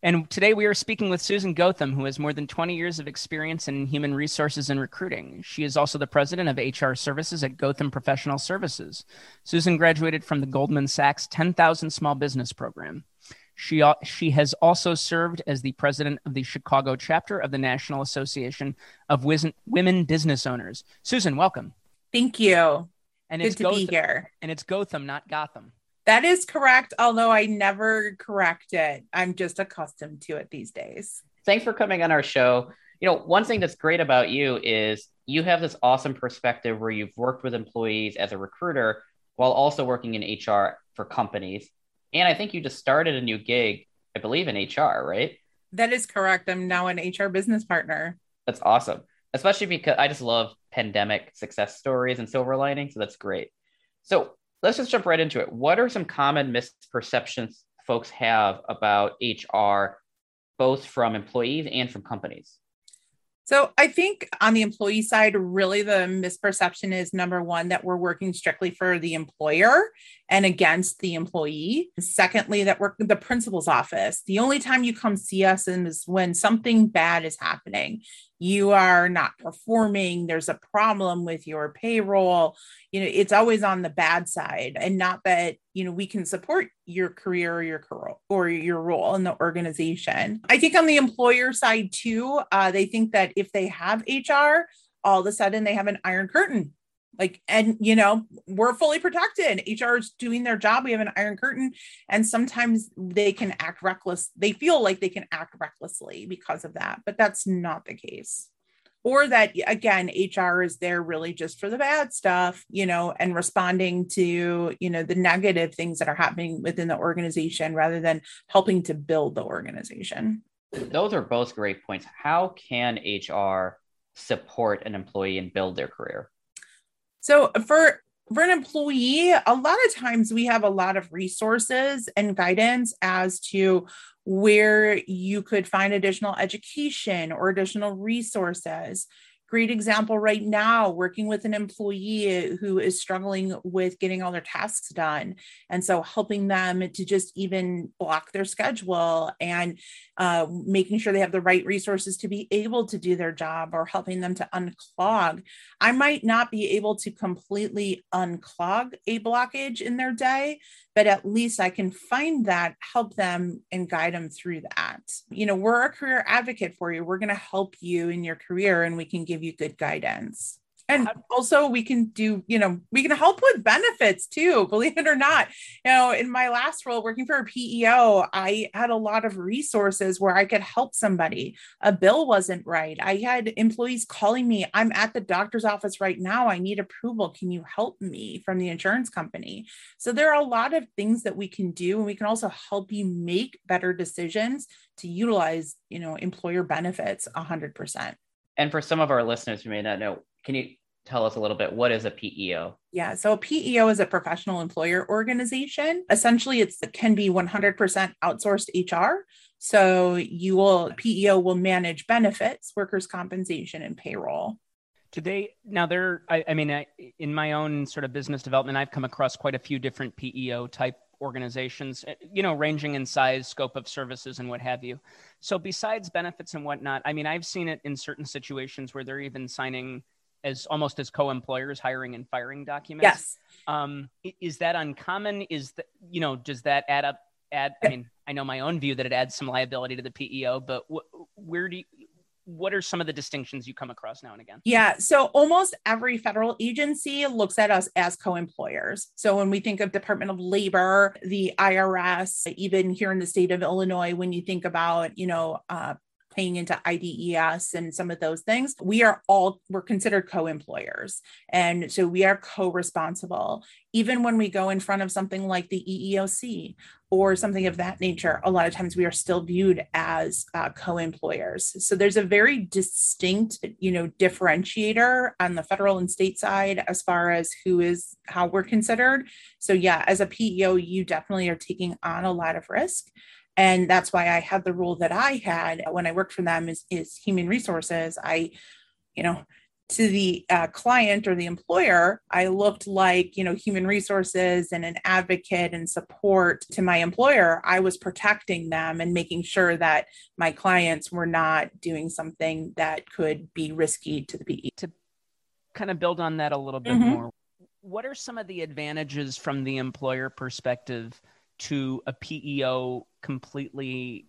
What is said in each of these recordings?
And today we are speaking with Susan Gotham, who has more than 20 years of experience in human resources and recruiting. She is also the president of HR services at Gotham Professional Services. Susan graduated from the Goldman Sachs 10,000 Small Business Program. She, she has also served as the president of the Chicago chapter of the National Association of Women Business Owners. Susan, welcome. Thank you. And Good it's to Gotham, be here. And it's Gotham, not Gotham. That is correct, although I never correct it. I'm just accustomed to it these days. Thanks for coming on our show. You know, one thing that's great about you is you have this awesome perspective where you've worked with employees as a recruiter while also working in HR for companies. And I think you just started a new gig, I believe, in HR, right? That is correct. I'm now an HR business partner. That's awesome, especially because I just love pandemic success stories and silver lining. So that's great. So, let's just jump right into it. What are some common misperceptions folks have about HR, both from employees and from companies? So I think on the employee side, really the misperception is number one, that we're working strictly for the employer and against the employee. Secondly, that we're the principal's office. The only time you come see us is when something bad is happening. You are not performing, there's a problem with your payroll. You know, it's always on the bad side, and not that, you know, we can support your career or your career or your role in the organization. I think on the employer side too, uh, they think that if they have HR, all of a sudden they have an iron curtain like and you know we're fully protected. Hr is doing their job. We have an iron curtain. And sometimes they can act reckless they feel like they can act recklessly because of that but that's not the case. Or that again hr is there really just for the bad stuff you know and responding to you know the negative things that are happening within the organization rather than helping to build the organization. Those are both great points. How can hr support an employee and build their career so for for an employee, a lot of times we have a lot of resources and guidance as to where you could find additional education or additional resources great example right now working with an employee who is struggling with getting all their tasks done. And so helping them to just even block their schedule and uh, making sure they have the right resources to be able to do their job or helping them to unclog. I might not be able to completely unclog a blockage in their day but at least I can find that, help them, and guide them through that. You know, we're a career advocate for you. We're going to help you in your career and we can give you good guidance and also we can do you know we can help with benefits too believe it or not. You know in my last role working for a peo i had a lot of resources where i could help somebody. A bill wasn't right. I had employees calling me i'm at the doctor's office right now. I need approval. Can you help me from the insurance company? So there are a lot of things that we can do and we can also help you make better decisions to utilize you know employer benefits 100% and for some of our listeners who may not know can you tell us a little bit what is a PEO? Yeah, so a PEO is a professional employer organization. Essentially, it's it can be 100% outsourced HR. So you will PEO will manage benefits, workers' compensation, and payroll. Do they now there, I, I mean, I, in my own sort of business development, I've come across quite a few different PEO type organizations, eh, you know, ranging in size, scope of services, and what have you. So, besides benefits and whatnot, I mean, I've seen it in certain situations where they're even signing as almost as co-employers hiring and firing documents. Yes. Um, is that uncommon? Is that you know does that add up? Add I mean I know my own view that it adds some liability to the PEO, but wh- where do you, what are some of the distinctions you come across now and again? Yeah. So almost every federal agency looks at us as co-employers. So when we think of Department of Labor, the IRS, even here in the state of Illinois, when you think about, you know, uh, paying into IDES and some of those things, we are all we're considered co-employers. And so we are co-responsible. Even when we go in front of something like the EEOC or something of that nature, a lot of times we are still viewed as uh, co-employers. So there's a very distinct, you know, differentiator on the federal and state side as far as who is how we're considered. So yeah, as a PEO, you definitely are taking on a lot of risk. And that's why I had the role that I had when I worked for them is, is human resources. I, you know, to the uh, client or the employer, I looked like, you know, human resources and an advocate and support to my employer. I was protecting them and making sure that my clients were not doing something that could be risky to the PE. To kind of build on that a little bit mm-hmm. more, what are some of the advantages from the employer perspective to a PEO completely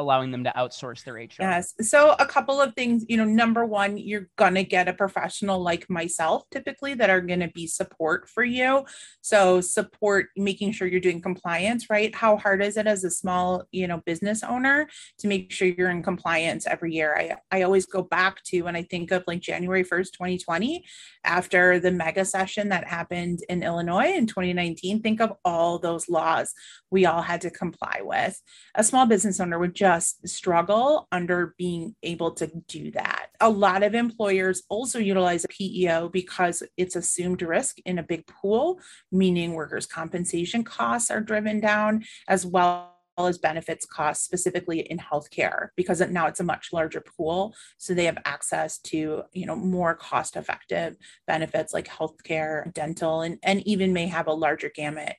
allowing them to outsource their HR? Yes. So a couple of things, you know, number one, you're going to get a professional like myself typically that are going to be support for you. So support making sure you're doing compliance, right? How hard is it as a small, you know, business owner to make sure you're in compliance every year? I I always go back to when I think of like January 1st, 2020, after the mega session that happened in Illinois in 2019, think of all those laws we all had to comply with. A small business owner would just struggle under being able to do that. A lot of employers also utilize a PEO because it's assumed risk in a big pool, meaning workers' compensation costs are driven down as well as benefits costs specifically in healthcare because now it's a much larger pool so they have access to you know more cost effective benefits like healthcare dental and, and even may have a larger gamut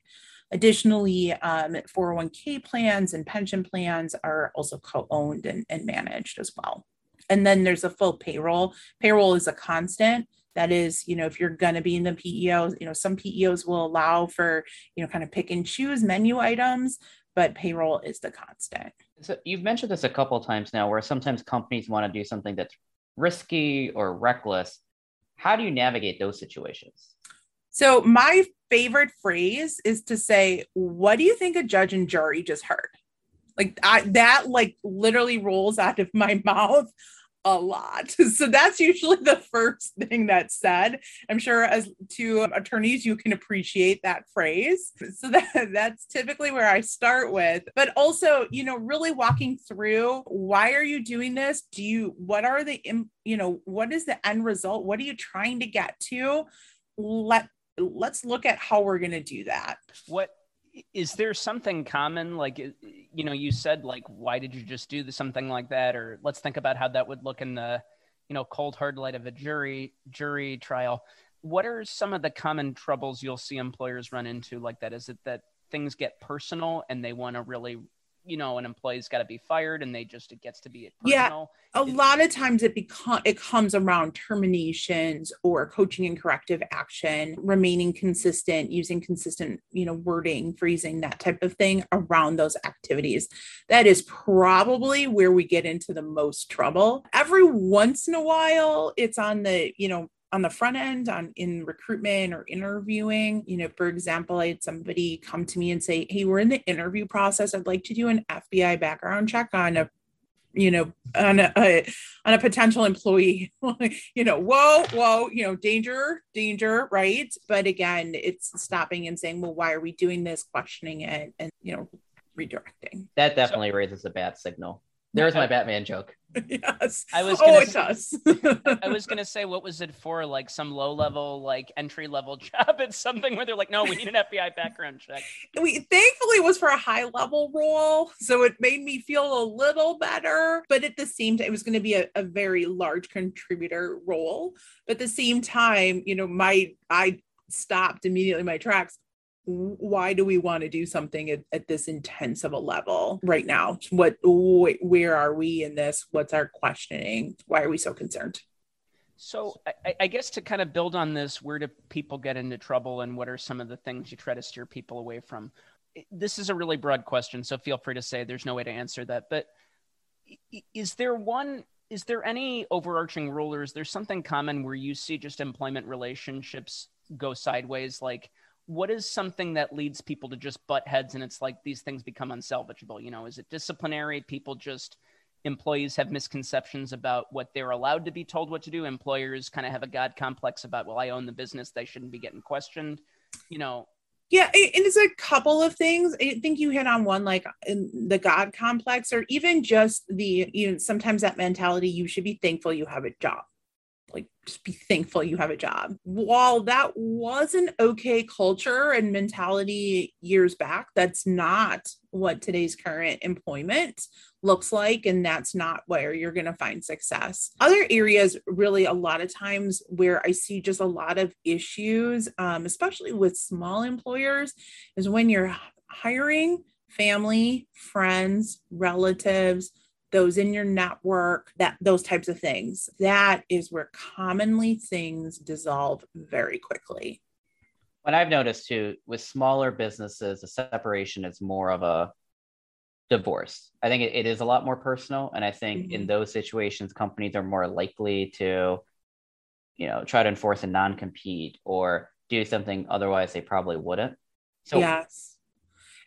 Additionally, um, 401k plans and pension plans are also co owned and, and managed as well. And then there's a full payroll. Payroll is a constant that is you know if you're going to be in the peo you know some peos will allow for you know kind of pick and choose menu items but payroll is the constant so you've mentioned this a couple times now where sometimes companies want to do something that's risky or reckless how do you navigate those situations so my favorite phrase is to say, "What do you think a judge and jury just heard?" Like I, that, like literally rolls out of my mouth a lot. So that's usually the first thing that's said. I'm sure as to attorneys, you can appreciate that phrase. So that, that's typically where I start with. But also, you know, really walking through why are you doing this? Do you, what are the, you know, what is the end result? What are you trying to get to? Let let's look at how we're going to do that. What is there something common like you know you said like why did you just do something like that? Or let's think about how that would look in the you know cold hard light of a jury jury trial. What are some of the common troubles you'll see employers run into like that? Is it that things get personal and they want to really you know an employee's got to be fired and they just it gets to be personal. yeah a lot of times it become it comes around terminations or coaching and corrective action remaining consistent using consistent you know wording phrasing that type of thing around those activities that is probably where we get into the most trouble every once in a while it's on the you know on the front end on in recruitment or interviewing you know for example i had somebody come to me and say hey we're in the interview process. I'd like to do an fbi background check on a you know on a, a on a potential employee. You know whoa whoa you know danger danger right? But again it's stopping and saying well why are we doing this? Questioning it and you know redirecting. That definitely so, raises a bad signal there's my Batman joke. Yes. I was oh, gonna oh, say, does. I was gonna say, what was it for? Like some low level, like entry level job at something where they're like, no, we need an FBI background check. We thankfully it was for a high level role, so it made me feel a little better. But at the same time, it was going to be a, a very large contributor role. But at the same time, you know, my I stopped immediately my tracks why do we want to do something at, at this intense of a level right now? What wh- where are we in this? What's our questioning? Why are we so concerned? So I, I, guess to kind of build on this where do people get into trouble and what are some of the things you try to steer people away from? This is a really broad question so feel free to say there's no way to answer that but is there one is there any overarching rule or is there something common where you see just employment relationships go sideways? Like what is something that leads people to just butt heads and it's like these things become unsalvageable you know is it disciplinary people just employees have misconceptions about what they're allowed to be told what to do. Employers kind of have a God complex about, well, I own the business, they shouldn't be getting questioned. You know, yeah, and it's a couple of things. I think you hit on one, like the God complex, or even just the, you know, sometimes that mentality, you should be thankful you have a job like just be thankful you have a job. While that was an okay culture and mentality years back, that's not what today's current employment looks like. And that's not where you're going to find success. Other areas, really, a lot of times where I see just a lot of issues, um, especially with small employers, is when you're hiring family, friends, relatives those in your network, that those types of things. That is where commonly things dissolve very quickly. What I've noticed too with smaller businesses, the separation is more of a divorce. I think it, it is a lot more personal. And I think mm-hmm. in those situations, companies are more likely to, you know, try to enforce a non compete or do something otherwise they probably wouldn't. So yes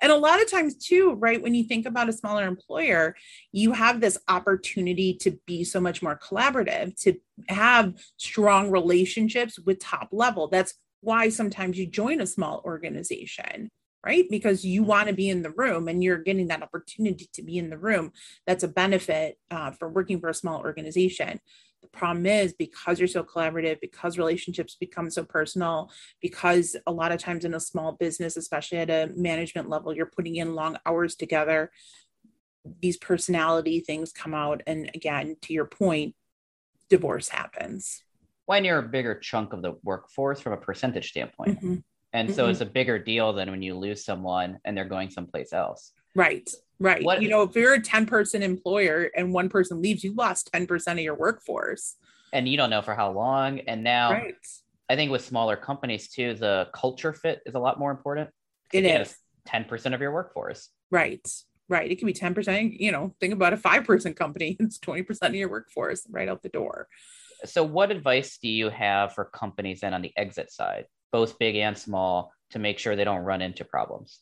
and a lot of times, too, right, when you think about a smaller employer, you have this opportunity to be so much more collaborative, to have strong relationships with top level. That's why sometimes you join a small organization right? Because you mm-hmm. want to be in the room and you're getting that opportunity to be in the room. That's a benefit uh, for working for a small organization. The problem is because you're so collaborative, because relationships become so personal, because a lot of times in a small business, especially at a management level, you're putting in long hours together. These personality things come out. And again, to your point, divorce happens. When you're a bigger chunk of the workforce from a percentage standpoint. Mm-hmm and so mm-hmm. it's a bigger deal than when you lose someone and they're going someplace else. Right. Right. What, you know, if you're a 10 person employer and one person leaves, you lost 10% of your workforce. And you don't know for how long. And now right. I think with smaller companies too, the culture fit is a lot more important. It is 10% of your workforce. Right. Right. It can be 10%. You know, think about a five person company, it's 20% of your workforce right out the door. So, what advice do you have for companies then on the exit side? both big and small, to make sure they don't run into problems?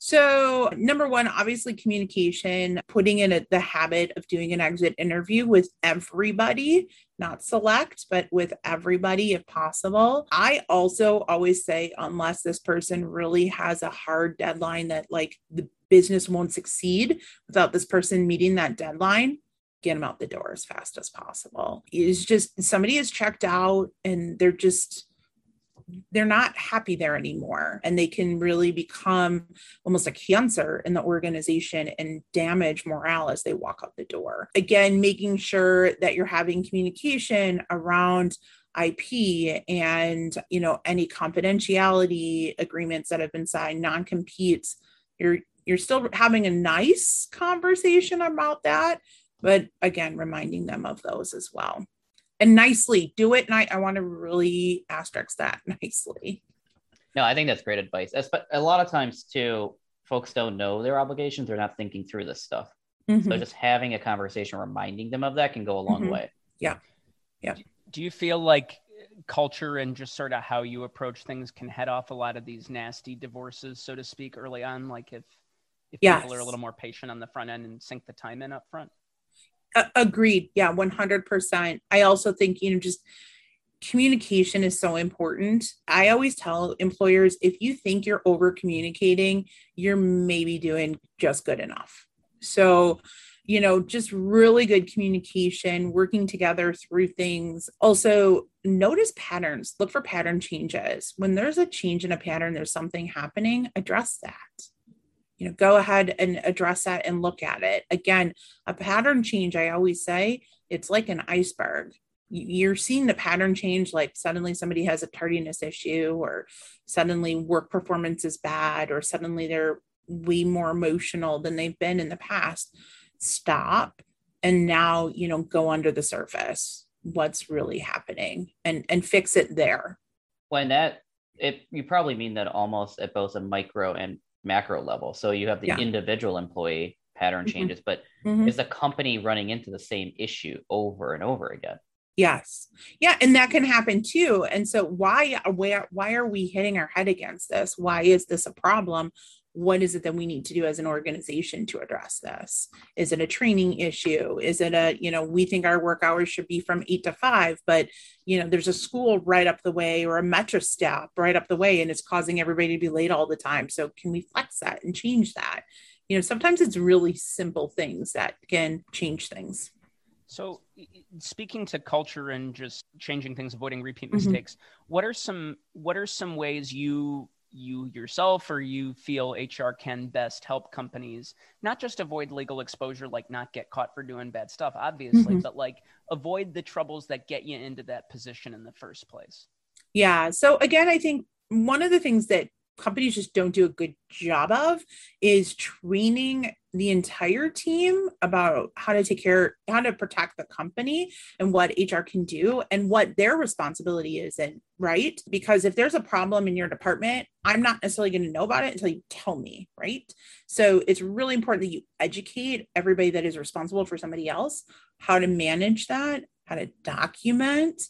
So, number one, obviously, communication, putting in a, the habit of doing an exit interview with everybody, not select, but with everybody if possible. I also always say, unless this person really has a hard deadline that like the business won't succeed without this person meeting that deadline, get them out the door as fast as possible. Is just somebody is checked out and they're just, they're not happy there anymore and they can really become almost a cancer in the organization and damage morale as they walk out the door. Again making sure that you're having communication around IP and you know any confidentiality agreements that have been signed non-competes. You're you're still having a nice conversation about that but again reminding them of those as well and nicely do it. And I, I want to really asterisk that nicely. No, I think that's great advice. But a lot of times too, folks don't know their obligations. They're not thinking through this stuff. Mm-hmm. So just having a conversation, reminding them of that can go a long mm-hmm. way. Yeah. Yeah. Do you feel like culture and just sort of how you approach things can head off a lot of these nasty divorces, so to speak, early on? Like if, if yes. people are a little more patient on the front end and sink the time in up front? Agreed. Yeah, 100%. I also think, you know, just communication is so important. I always tell employers if you think you're over communicating, you're maybe doing just good enough. So, you know, just really good communication, working together through things. Also, notice patterns, look for pattern changes. When there's a change in a pattern, there's something happening, address that you know go ahead and address that and look at it. Again a pattern change i always say it's like an iceberg. You're seeing the pattern change like suddenly somebody has a tardiness issue or suddenly work performance is bad or suddenly they're way more emotional than they've been in the past. Stop and now you know go under the surface what's really happening and and fix it there. When that it you probably mean that almost at both a micro and macro level. So you have the yeah. individual employee pattern mm-hmm. changes, but mm-hmm. is the company running into the same issue over and over again? Yes. Yeah, and that can happen too. And so why where why are we hitting our head against this? Why is this a problem? What is it that we need to do as an organization to address this is it a training issue is it a you know we think our work hours should be from 8 to 5 but you know there's a school right up the way or a metro stop right up the way and it's causing everybody to be late all the time so can we flex that and change that you know sometimes it's really simple things that can change things so speaking to culture and just changing things avoiding repeat mm-hmm. mistakes mm-hmm. what are some what are some ways you you yourself or you feel HR can best help companies not just avoid legal exposure, like not get caught for doing bad stuff, obviously, mm-hmm. but like avoid the troubles that get you into that position in the first place? Yeah. So, again, I think one of the things that companies just don't do a good job of is training the entire team about how to take care how to protect the company and what hr can do and what their responsibility is and right? Because if there's a problem in your department i'm not necessarily going to know about it until you tell me right? So it's really important that you educate everybody that is responsible for somebody else how to manage that how to document.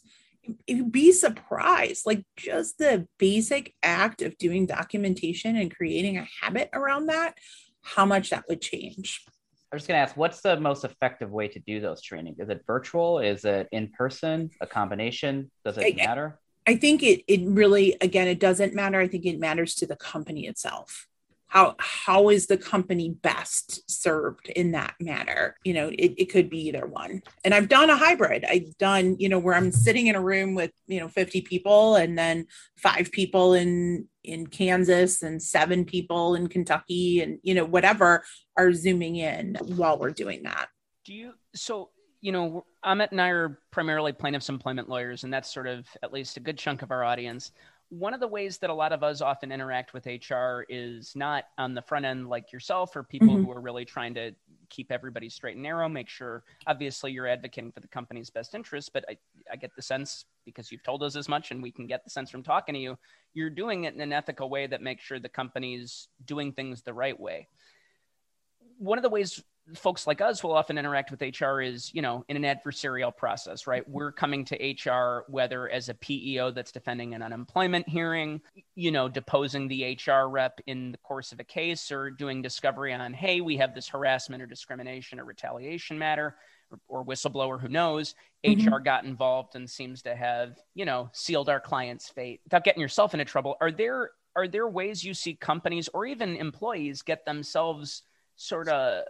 You'd be surprised like just the basic act of doing documentation and creating a habit around that how much that would change. I was just going to ask what's the most effective way to do those training? is it virtual? Is it in person? A combination? Does it I, matter? I think it it really again it doesn't matter. I think it matters to the company itself how how is the company best served in that matter? You know it, it could be either one. And i've done a hybrid. I've done you know where i'm sitting in a room with you know 50 people and then five people in in kansas and seven people in kentucky and you know whatever are zooming in while we're doing that. Do you so you know Amit and i are primarily plaintiffs employment lawyers and that's sort of at least a good chunk of our audience one of the ways that a lot of us often interact with HR is not on the front end like yourself or people mm-hmm. who are really trying to keep everybody straight and narrow, make sure obviously you're advocating for the company's best interests. But I, I get the sense because you've told us as much and we can get the sense from talking to you, you're doing it in an ethical way that makes sure the company's doing things the right way. One of the ways folks like us will often interact with HR is, you know, in an adversarial process, right? We're coming to HR whether as a PEO that's defending an unemployment hearing, you know, deposing the HR rep in the course of a case or doing discovery on, hey, we have this harassment or discrimination or retaliation matter or, or whistleblower who knows mm-hmm. HR got involved and seems to have, you know, sealed our client's fate without getting yourself into trouble. Are there are there ways you see companies or even employees get themselves sort of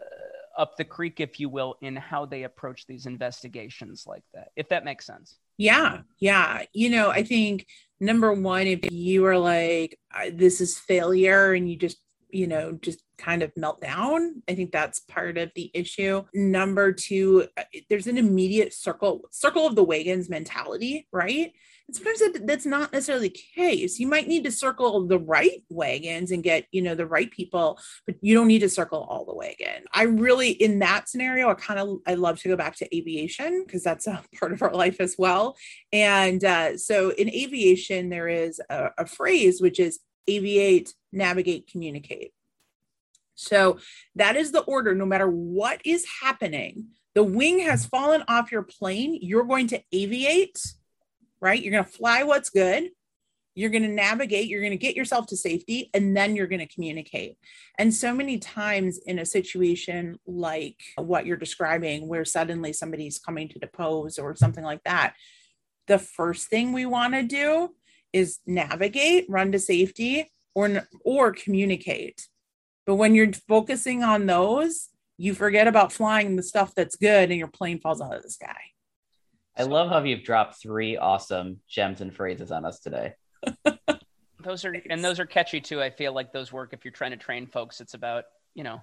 up the creek, if you will, in how they approach these investigations like that, if that makes sense. Yeah. Yeah. You know, I think number one, if you are like, this is failure and you just, you know, just kind of melt down, I think that's part of the issue. Number two, uh, there's an immediate circle, circle of the wagons mentality, right? Sometimes that, that's not necessarily the case. You might need to circle the right wagons and get, you know, the right people, but you don't need to circle all the wagon. I really, in that scenario, I kind of, I love to go back to aviation because that's a part of our life as well. And uh, so in aviation, there is a, a phrase which is aviate, navigate, communicate. So that is the order. No matter what is happening, the wing has fallen off your plane, you're going to aviate right? You're going to fly what's good. You're going to navigate, you're going to get yourself to safety, and then you're going to communicate. And so many times in a situation like what you're describing, where suddenly somebody's coming to depose or something like that, the first thing we want to do is navigate, run to safety, or, or communicate. But when you're focusing on those, you forget about flying the stuff that's good and your plane falls out of the sky. I love how you've dropped three awesome gems and phrases on us today. those are and those are catchy too. I feel like those work if you're trying to train folks. It's about you know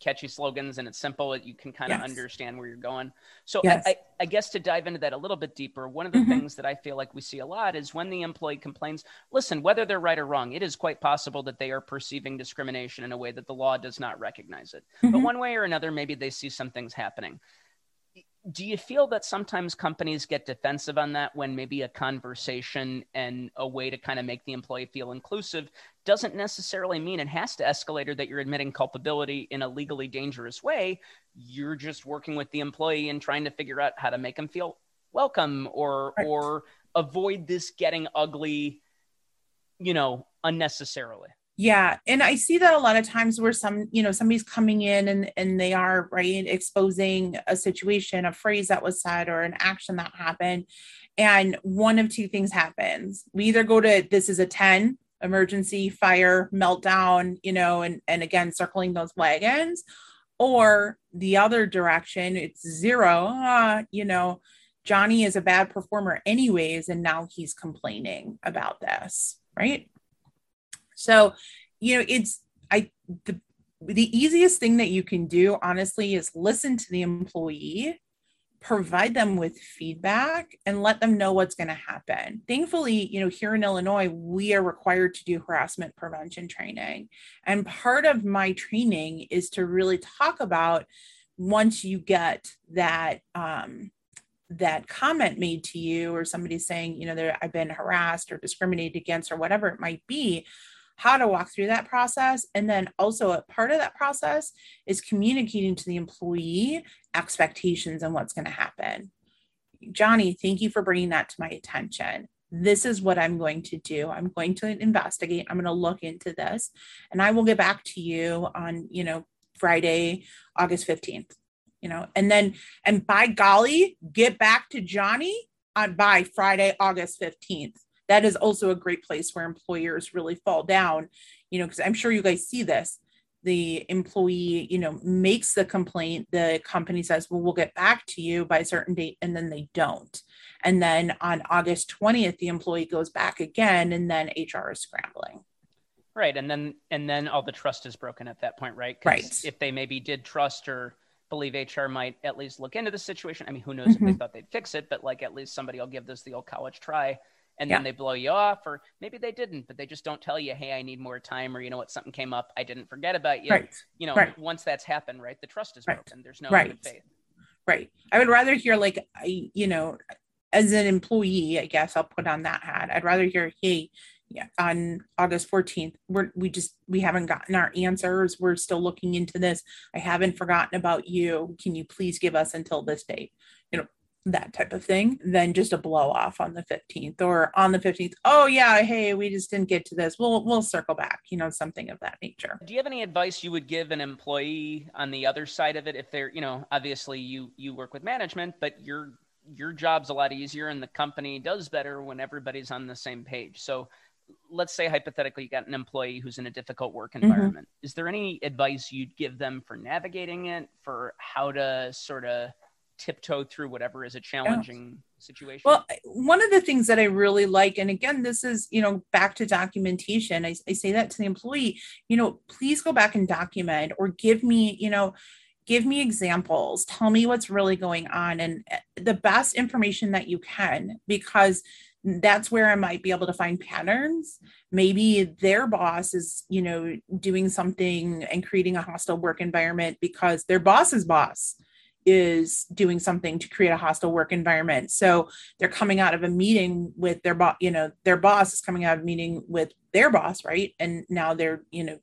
catchy slogans and it's simple. You can kind of yes. understand where you're going. So yes. I, I, guess to dive into that a little bit deeper, one of the mm-hmm. things that I feel like we see a lot is when the employee complains. Listen, whether they're right or wrong, it is quite possible that they are perceiving discrimination in a way that the law does not recognize it. Mm-hmm. But one way or another, maybe they see some things happening do you feel that sometimes companies get defensive on that when maybe a conversation and a way to kind of make the employee feel inclusive doesn't necessarily mean it has to escalate or that you're admitting culpability in a legally dangerous way you're just working with the employee and trying to figure out how to make them feel welcome or right. or avoid this getting ugly you know unnecessarily Yeah, and I see that a lot of times where some, you know, somebody's coming in and and they are right exposing a situation, a phrase that was said or an action that happened and one of two things happens. We either go to this is a 10 emergency fire meltdown, you know, and and again circling those wagons or the other direction it's zero, uh, you know, Johnny is a bad performer anyways and now he's complaining about this, right? So, you know, it's I the the easiest thing that you can do honestly is listen to the employee provide them with feedback and let them know what's going to happen. Thankfully, you know, here in Illinois, we are required to do harassment prevention training. And part of my training is to really talk about once you get that um, that comment made to you or somebody saying, you know, I've been harassed or discriminated against or whatever it might be, how to walk through that process. And then also a part of that process is communicating to the employee expectations and what's going to happen. Johnny, thank you for bringing that to my attention. This is what I'm going to do. I'm going to investigate. I'm going to look into this and I will get back to you on, you know, Friday, August 15th, you know, and then, and by golly, get back to Johnny on by Friday, August 15th that is also a great place where employers really fall down you know because i'm sure you guys see this. The employee you know makes the complaint the company says well we'll get back to you by a certain date and then they don't. And then on august 20th the employee goes back again and then hr is scrambling. Right and then and then all the trust is broken at that point right? Right. if they maybe did trust or believe hr might at least look into the situation i mean who knows mm-hmm. if they mm-hmm. thought they'd fix it but like at least somebody will give this the old college try and yeah. then they blow you off or maybe they didn't but they just don't tell you hey i need more time or you know what something came up i didn't forget about you right. you know right. once that's happened right the trust is right. broken there's no right. faith right i would rather hear like i you know as an employee i guess i'll put on that hat i'd rather hear hey yeah, on August 14th. We're we just we haven't gotten our answers. We're still looking into this. I haven't forgotten about you. Can you please give us until this date? You know, that type of thing than just a blow off on the 15th or on the 15th oh yeah hey we just didn't get to this we'll we'll circle back you know something of that nature do you have any advice you would give an employee on the other side of it if they're you know obviously you you work with management but your your job's a lot easier and the company does better when everybody's on the same page so let's say hypothetically you got an employee who's in a difficult work mm-hmm. environment mm-hmm. is there any advice you'd give them for navigating it for how to sort of tiptoe through whatever is a challenging yeah. situation. Well one of the things that i really like and again this is you know back to documentation I, I say that to the employee you know please go back and document or give me you know give me examples. Tell me what's really going on and eh, the best information that you can because that's where i might be able to find patterns. Maybe their boss is you know doing something and creating a hostile work environment because their boss's boss is doing something to create a hostile work environment. So they're coming out of a meeting with their boss, you know, their boss is coming out of a meeting with their boss, right? And now they're, you know,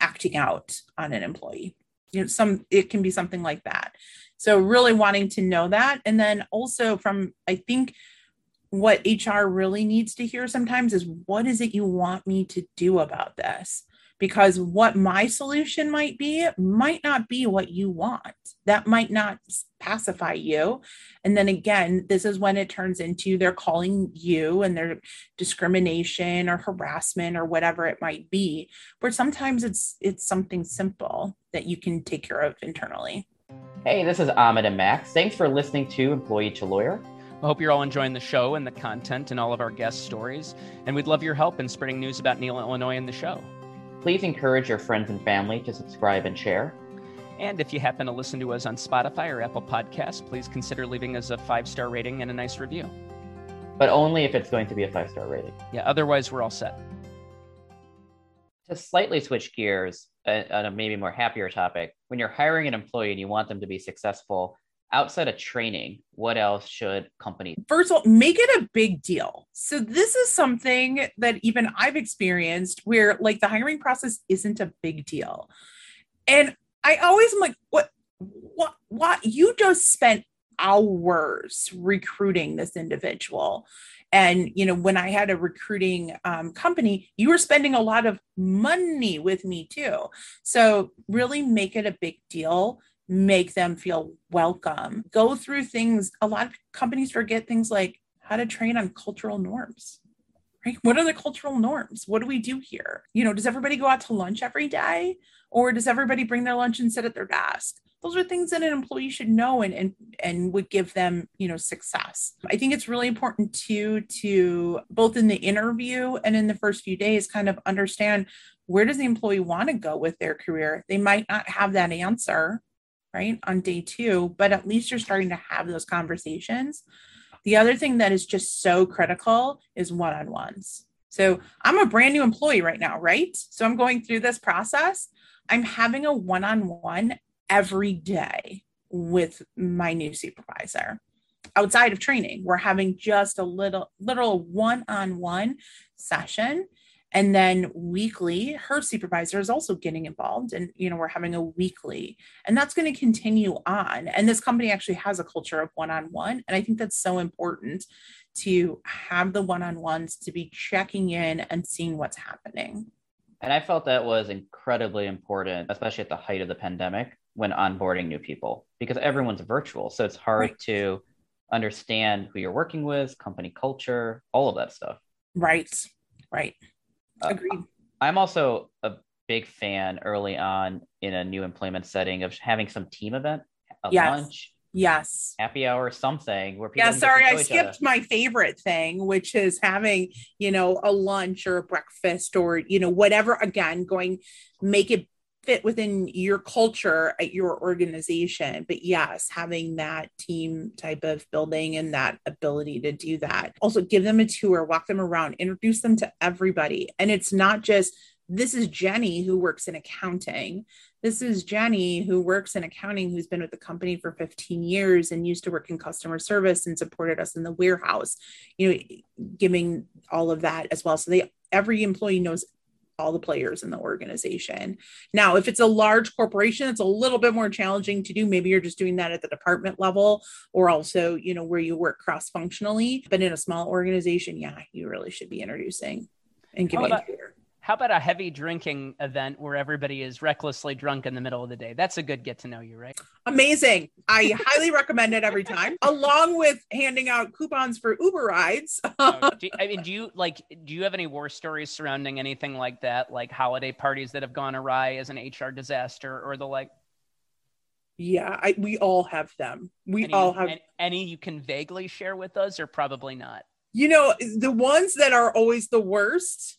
acting out on an employee. You know, some it can be something like that. So really wanting to know that. And then also from I think what HR really needs to hear sometimes is what is it you want me to do about this? Because what my solution might be might not be what you want. That might not pacify you. And then again, this is when it turns into they're calling you and their discrimination or harassment or whatever it might be. Where sometimes it's it's something simple that you can take care of internally. Hey, this is Amit and Max. Thanks for listening to Employee to Lawyer. I hope you're all enjoying the show and the content and all of our guest stories. And we'd love your help in spreading news about NELA, Illinois, and the show. Please encourage your friends and family to subscribe and share. And if you happen to listen to us on Spotify or Apple Podcasts, please consider leaving us a five star rating and a nice review. But only if it's going to be a five star rating. Yeah, otherwise, we're all set. To slightly switch gears uh, on a maybe more happier topic, when you're hiring an employee and you want them to be successful, outside of training, what else should companies? First of all, make it a big deal. So this is something that even I've experienced where like the hiring process isn't a big deal. And I always am like, what, what, what? You just spent hours recruiting this individual And, you know, when I had a recruiting um, company, you were spending a lot of money with me too. So really make it a big deal make them feel welcome. Go through things. A lot of companies forget things like how to train on cultural norms. Right? What are the cultural norms? What do we do here? You know, does everybody go out to lunch every day? Or does everybody bring their lunch and sit at their desk? Those are things that an employee should know and, and, and would give them, you know, success. I think it's really important too to both in the interview and in the first few days kind of understand where does the employee want to go with their career? They might not have that answer right on day two but at least you're starting to have those conversations. The other thing that is just so critical is one-on-ones. So i'm a brand new employee right now right? So i'm going through this process. I'm having a one-on-one every day with my new supervisor. Outside of training we're having just a little little one-on-one session and then weekly her supervisor is also getting involved and you know we're having a weekly and that's going to continue on. And this company actually has a culture of one-on-one and i think that's so important to have the one-on-ones to be checking in and seeing what's happening. And i felt that was incredibly important especially at the height of the pandemic when onboarding new people because everyone's virtual so it's hard right. to understand who you're working with company culture all of that stuff. Right. Right Uh, Agreed. I'm also a big fan early on in a new employment setting of having some team event, a yes. lunch, yes happy hour something where people yeah sorry i skipped my favorite thing which is having you know a lunch or a breakfast or you know whatever again going make it fit within your culture at your organization. But yes, having that team type of building and that ability to do that. Also, give them a tour, walk them around, introduce them to everybody. And it's not just this is Jenny who works in accounting. This is Jenny who works in accounting, who's been with the company for 15 years and used to work in customer service and supported us in the warehouse, you know, giving all of that as well. So they every employee knows all the players in the organization. Now, if it's a large corporation, it's a little bit more challenging to do. Maybe you're just doing that at the department level or also, you know, where you work cross functionally. But in a small organization, yeah, you really should be introducing and giving tour. How about a heavy drinking event where everybody is recklessly drunk in the middle of the day? That's a good get to know you, right? Amazing. I highly recommend it every time, along with handing out coupons for Uber rides. oh, you, I mean, do you like, do you have any war stories surrounding anything like that, like holiday parties that have gone awry as an HR disaster or the like? Yeah, I, we all have them. We any, all have any you can vaguely share with us, or probably not. You know, the ones that are always the worst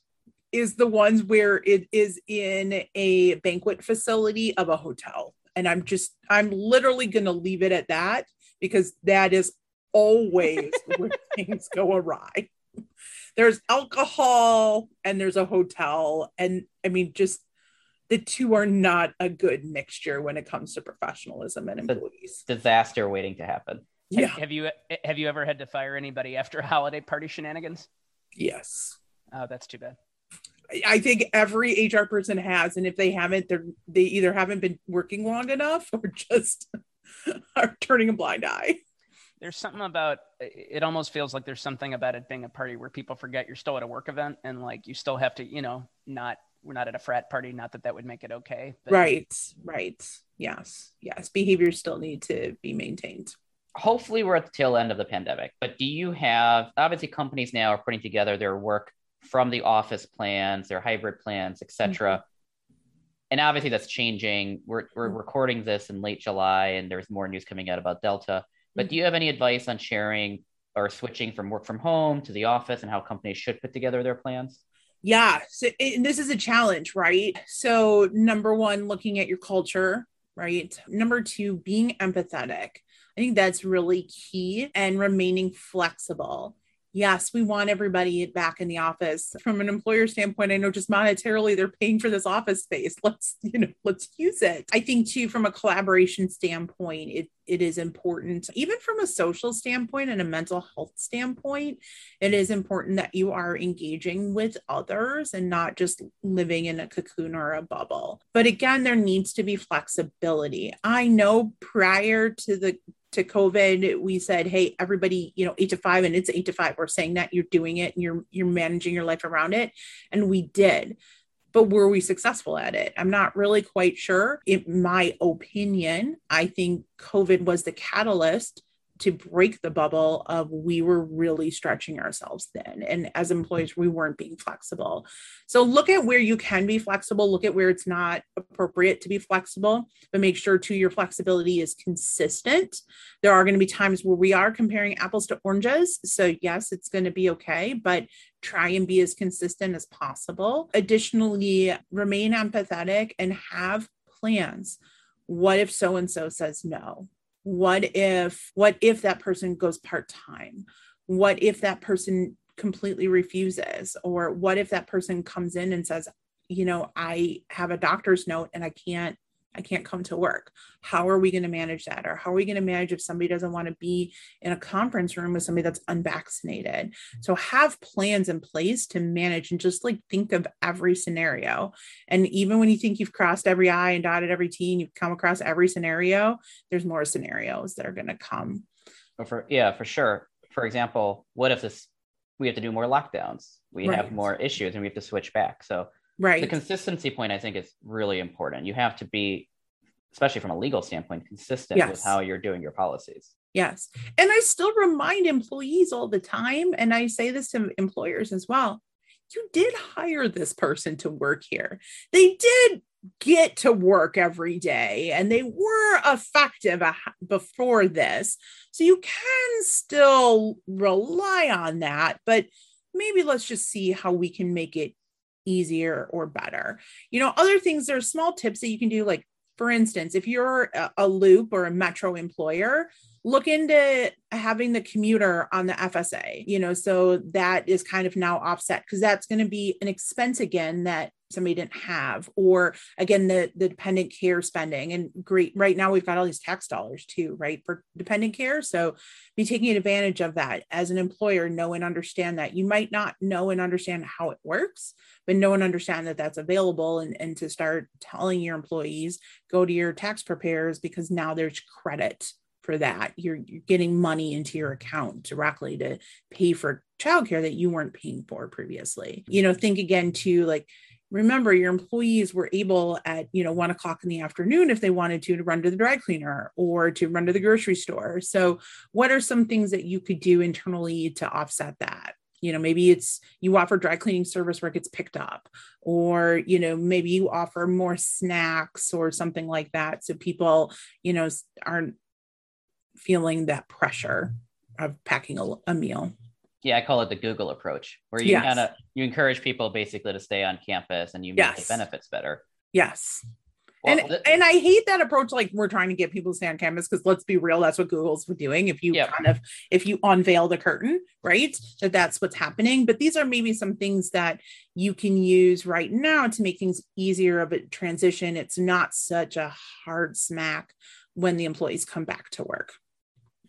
is the ones where it is in a banquet facility of a hotel. And I'm just, I'm literally going to leave it at that because that is always where things go awry. There's alcohol and there's a hotel. And I mean, just the two are not a good mixture when it comes to professionalism and employees. Disaster waiting to happen. Yeah. Have, have you have you ever had to fire anybody after holiday party shenanigans? Yes. Oh, that's too bad. I think every HR person has, and if they haven't, they're they either haven't been working long enough or just are turning a blind eye. There's something about it. Almost feels like there's something about it being a party where people forget you're still at a work event, and like you still have to, you know, not we're not at a frat party. Not that that would make it okay. But... Right. Right. Yes. Yes. Behaviors still need to be maintained hopefully we're at the tail end of the pandemic but do you have obviously companies now are putting together their work from the office plans, their hybrid plans, etc. Mm-hmm. And obviously that's changing. We're, we're mm-hmm. recording this in late July and there's more news coming out about Delta. But mm-hmm. do you have any advice on sharing or switching from work from home to the office and how companies should put together their plans? Yeah, so it, this is a challenge, right? So, number one, looking at your culture, right? Number two, being empathetic. I think that's really key and remaining flexible yes, we want everybody back in the office. From an employer standpoint, I know just monetarily they're paying for this office space. Let's, you know, let's use it. I think too, from a collaboration standpoint, it it is important, even from a social standpoint and a mental health standpoint, it is important that you are engaging with others and not just living in a cocoon or a bubble. But again, there needs to be flexibility. I know prior to the to COVID, we said, hey, everybody, you know, eight to five, and it's eight to five. We're saying that you're doing it and you're you're managing your life around it. And we did. But were we successful at it? I'm not really quite sure. In my opinion, I think COVID was the catalyst to break the bubble of we were really stretching ourselves thin. And as employees we weren't being flexible. So look at where you can be flexible. Look at where it's not appropriate to be flexible but make sure too your flexibility is consistent. There are going to be times where we are comparing apples to oranges. So yes it's going to be okay but try and be as consistent as possible. Additionally remain empathetic and have plans. What if so and so says no what if what if that person goes part-time? What if that person completely refuses? Or what if that person comes in and says you know i have a doctor's note and i can't I can't come to work. How are we going to manage that? Or how are we going to manage if somebody doesn't want to be in a conference room with somebody that's unvaccinated? Mm-hmm. So have plans in place to manage and just like think of every scenario. And even when you think you've crossed every I and dotted every T and you've come across every scenario, there's more scenarios that are going to come. Oh, for yeah, for sure. For example, what if this we have to do more lockdowns? We right. have more issues and we have to switch back. So right. The consistency point i think is really important. You have to be especially from a legal standpoint consistent yes. with how you're doing your policies. Yes. And i still remind employees all the time and i say this to employers as well you did hire this person to work here. They did get to work every day and they were effective before this. So you can still rely on that but maybe let's just see how we can make it easier or better. You know, other things, there are small tips that you can do. Like, for instance, if you're a, loop or a metro employer, look into having the commuter on the FSA, you know, so that is kind of now offset because that's going to be an expense again that somebody didn't have or again the the dependent care spending and great right now we've got all these tax dollars too right for dependent care so be taking advantage of that as an employer know and understand that you might not know and understand how it works but know and understand that that's available and, and to start telling your employees go to your tax preparers because now there's credit for that. You're, you're getting money into your account directly to pay for childcare that you weren't paying for previously. You know, think again to like, remember your employees were able at you know one o'clock in the afternoon if they wanted to to run to the dry cleaner or to run to the grocery store so what are some things that you could do internally to offset that you know maybe it's you offer dry cleaning service where it gets picked up or you know maybe you offer more snacks or something like that so people you know aren't feeling that pressure of packing a, a meal. Yeah, I call it the Google approach, where you yes. kind of you encourage people basically to stay on campus and you make yes. the benefits better. Yes. Well, and th- and I hate that approach. Like we're trying to get people to stay on campus because let's be real, that's what Google's doing. If you yep. kind of if you unveil the curtain, right, that that's what's happening. But these are maybe some things that you can use right now to make things easier of a transition. It's not such a hard smack when the employees come back to work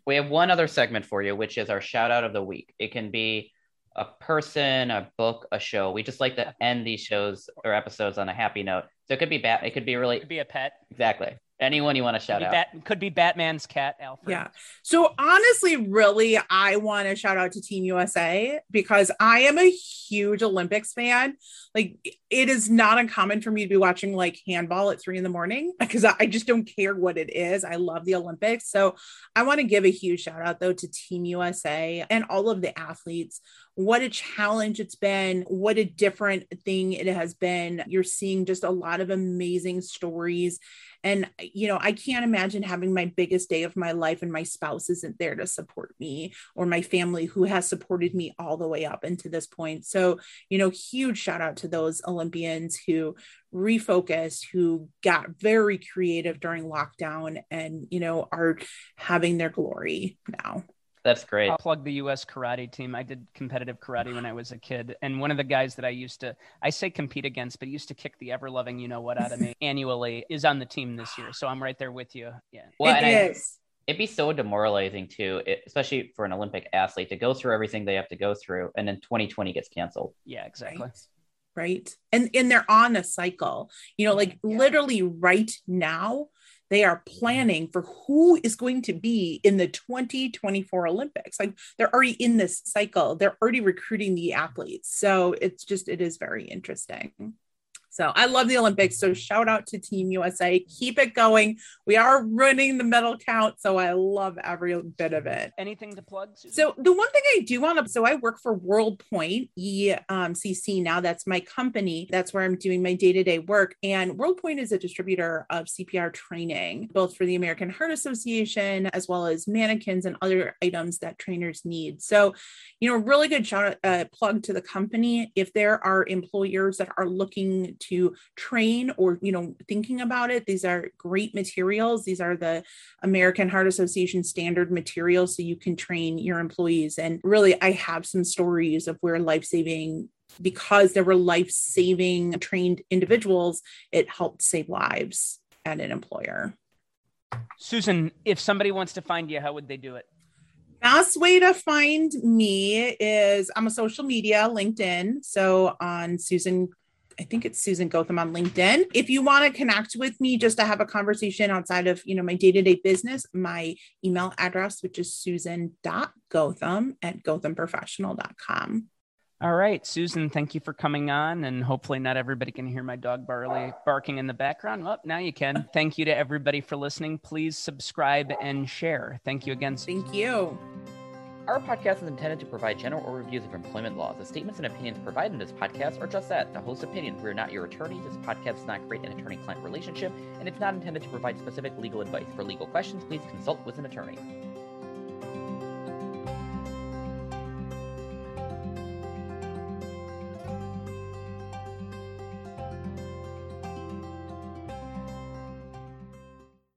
we have one other segment for you, which is our shout out of the week. It can be a person, a book, a show. We just like to end these shows or episodes on a happy note. So it could be bat. It could be really. It could be a pet. Exactly. Anyone you want to shout could out? Bat, could be Batman's cat, Alfred. Yeah. So honestly, really, I want to shout out to Team USA because I am a huge Olympics fan. Like, it is not uncommon for me to be watching like handball at three in the morning because I just don't care what it is. I love the Olympics. So I want to give a huge shout out though to Team USA and all of the athletes what a challenge it's been, what a different thing it has been. You're seeing just a lot of amazing stories. And, you know, I can't imagine having my biggest day of my life and my spouse isn't there to support me or my family who has supported me all the way up into this point. So, you know, huge shout out to those Olympians who refocused, who got very creative during lockdown and, you know, are having their glory now. That's great. I'll plug the U.S. karate team. I did competitive karate when I was a kid, and one of the guys that I used to, I say compete against, but used to kick the ever loving, you know what, out of me annually, is on the team this year. So I'm right there with you. Yeah. Well, it is. I, it'd be so demoralizing too, it, especially for an Olympic athlete to go through everything they have to go through, and then 2020 gets canceled. Yeah, exactly. Right right and and they're on a cycle you know like yeah. literally right now they are planning for who is going to be in the 2024 Olympics. Like they're already in this cycle, they're already recruiting the athletes. So it's just, it is very interesting. So I love the Olympics. So shout out to Team USA. Keep it going. We are running the medal count. So I love every bit of it. Anything to plug? Susan? So the one thing I do want to, so I work for World Point ECC now. That's my company. That's where I'm doing my day to day work. And World Point is a distributor of CPR training, both for the American Heart Association as well as mannequins and other items that trainers need. So, you know, really good shout uh, plug to the company. If there are employers that are looking to train or you know thinking about it. These are great materials. These are the american heart association standard materials so you can train your employees. And really i have some stories of where life-saving because there were life-saving trained individuals it helped save lives at an employer. Susan if somebody wants to find you how would they do it? Best way to find me is I'm a social media, LinkedIn. So on Susan I think it's Susan Gotham on LinkedIn. If you want to connect with me just to have a conversation outside of, you know, my day-to-day business, my email address, which is susan.gotham at gothamprofessional.com. All right, Susan, thank you for coming on. And hopefully, not everybody can hear my dog Barley barking in the background. Well, now you can. Thank you to everybody for listening. Please subscribe and share. Thank you again. Susan. Thank you. Our podcast is intended to provide general overviews of employment laws. The statements and opinions provided in this podcast are just that, the host's opinion. We are not your attorney. This podcast does not create an attorney-client relationship, and it's not intended to provide specific legal advice. For legal questions, please consult with an attorney.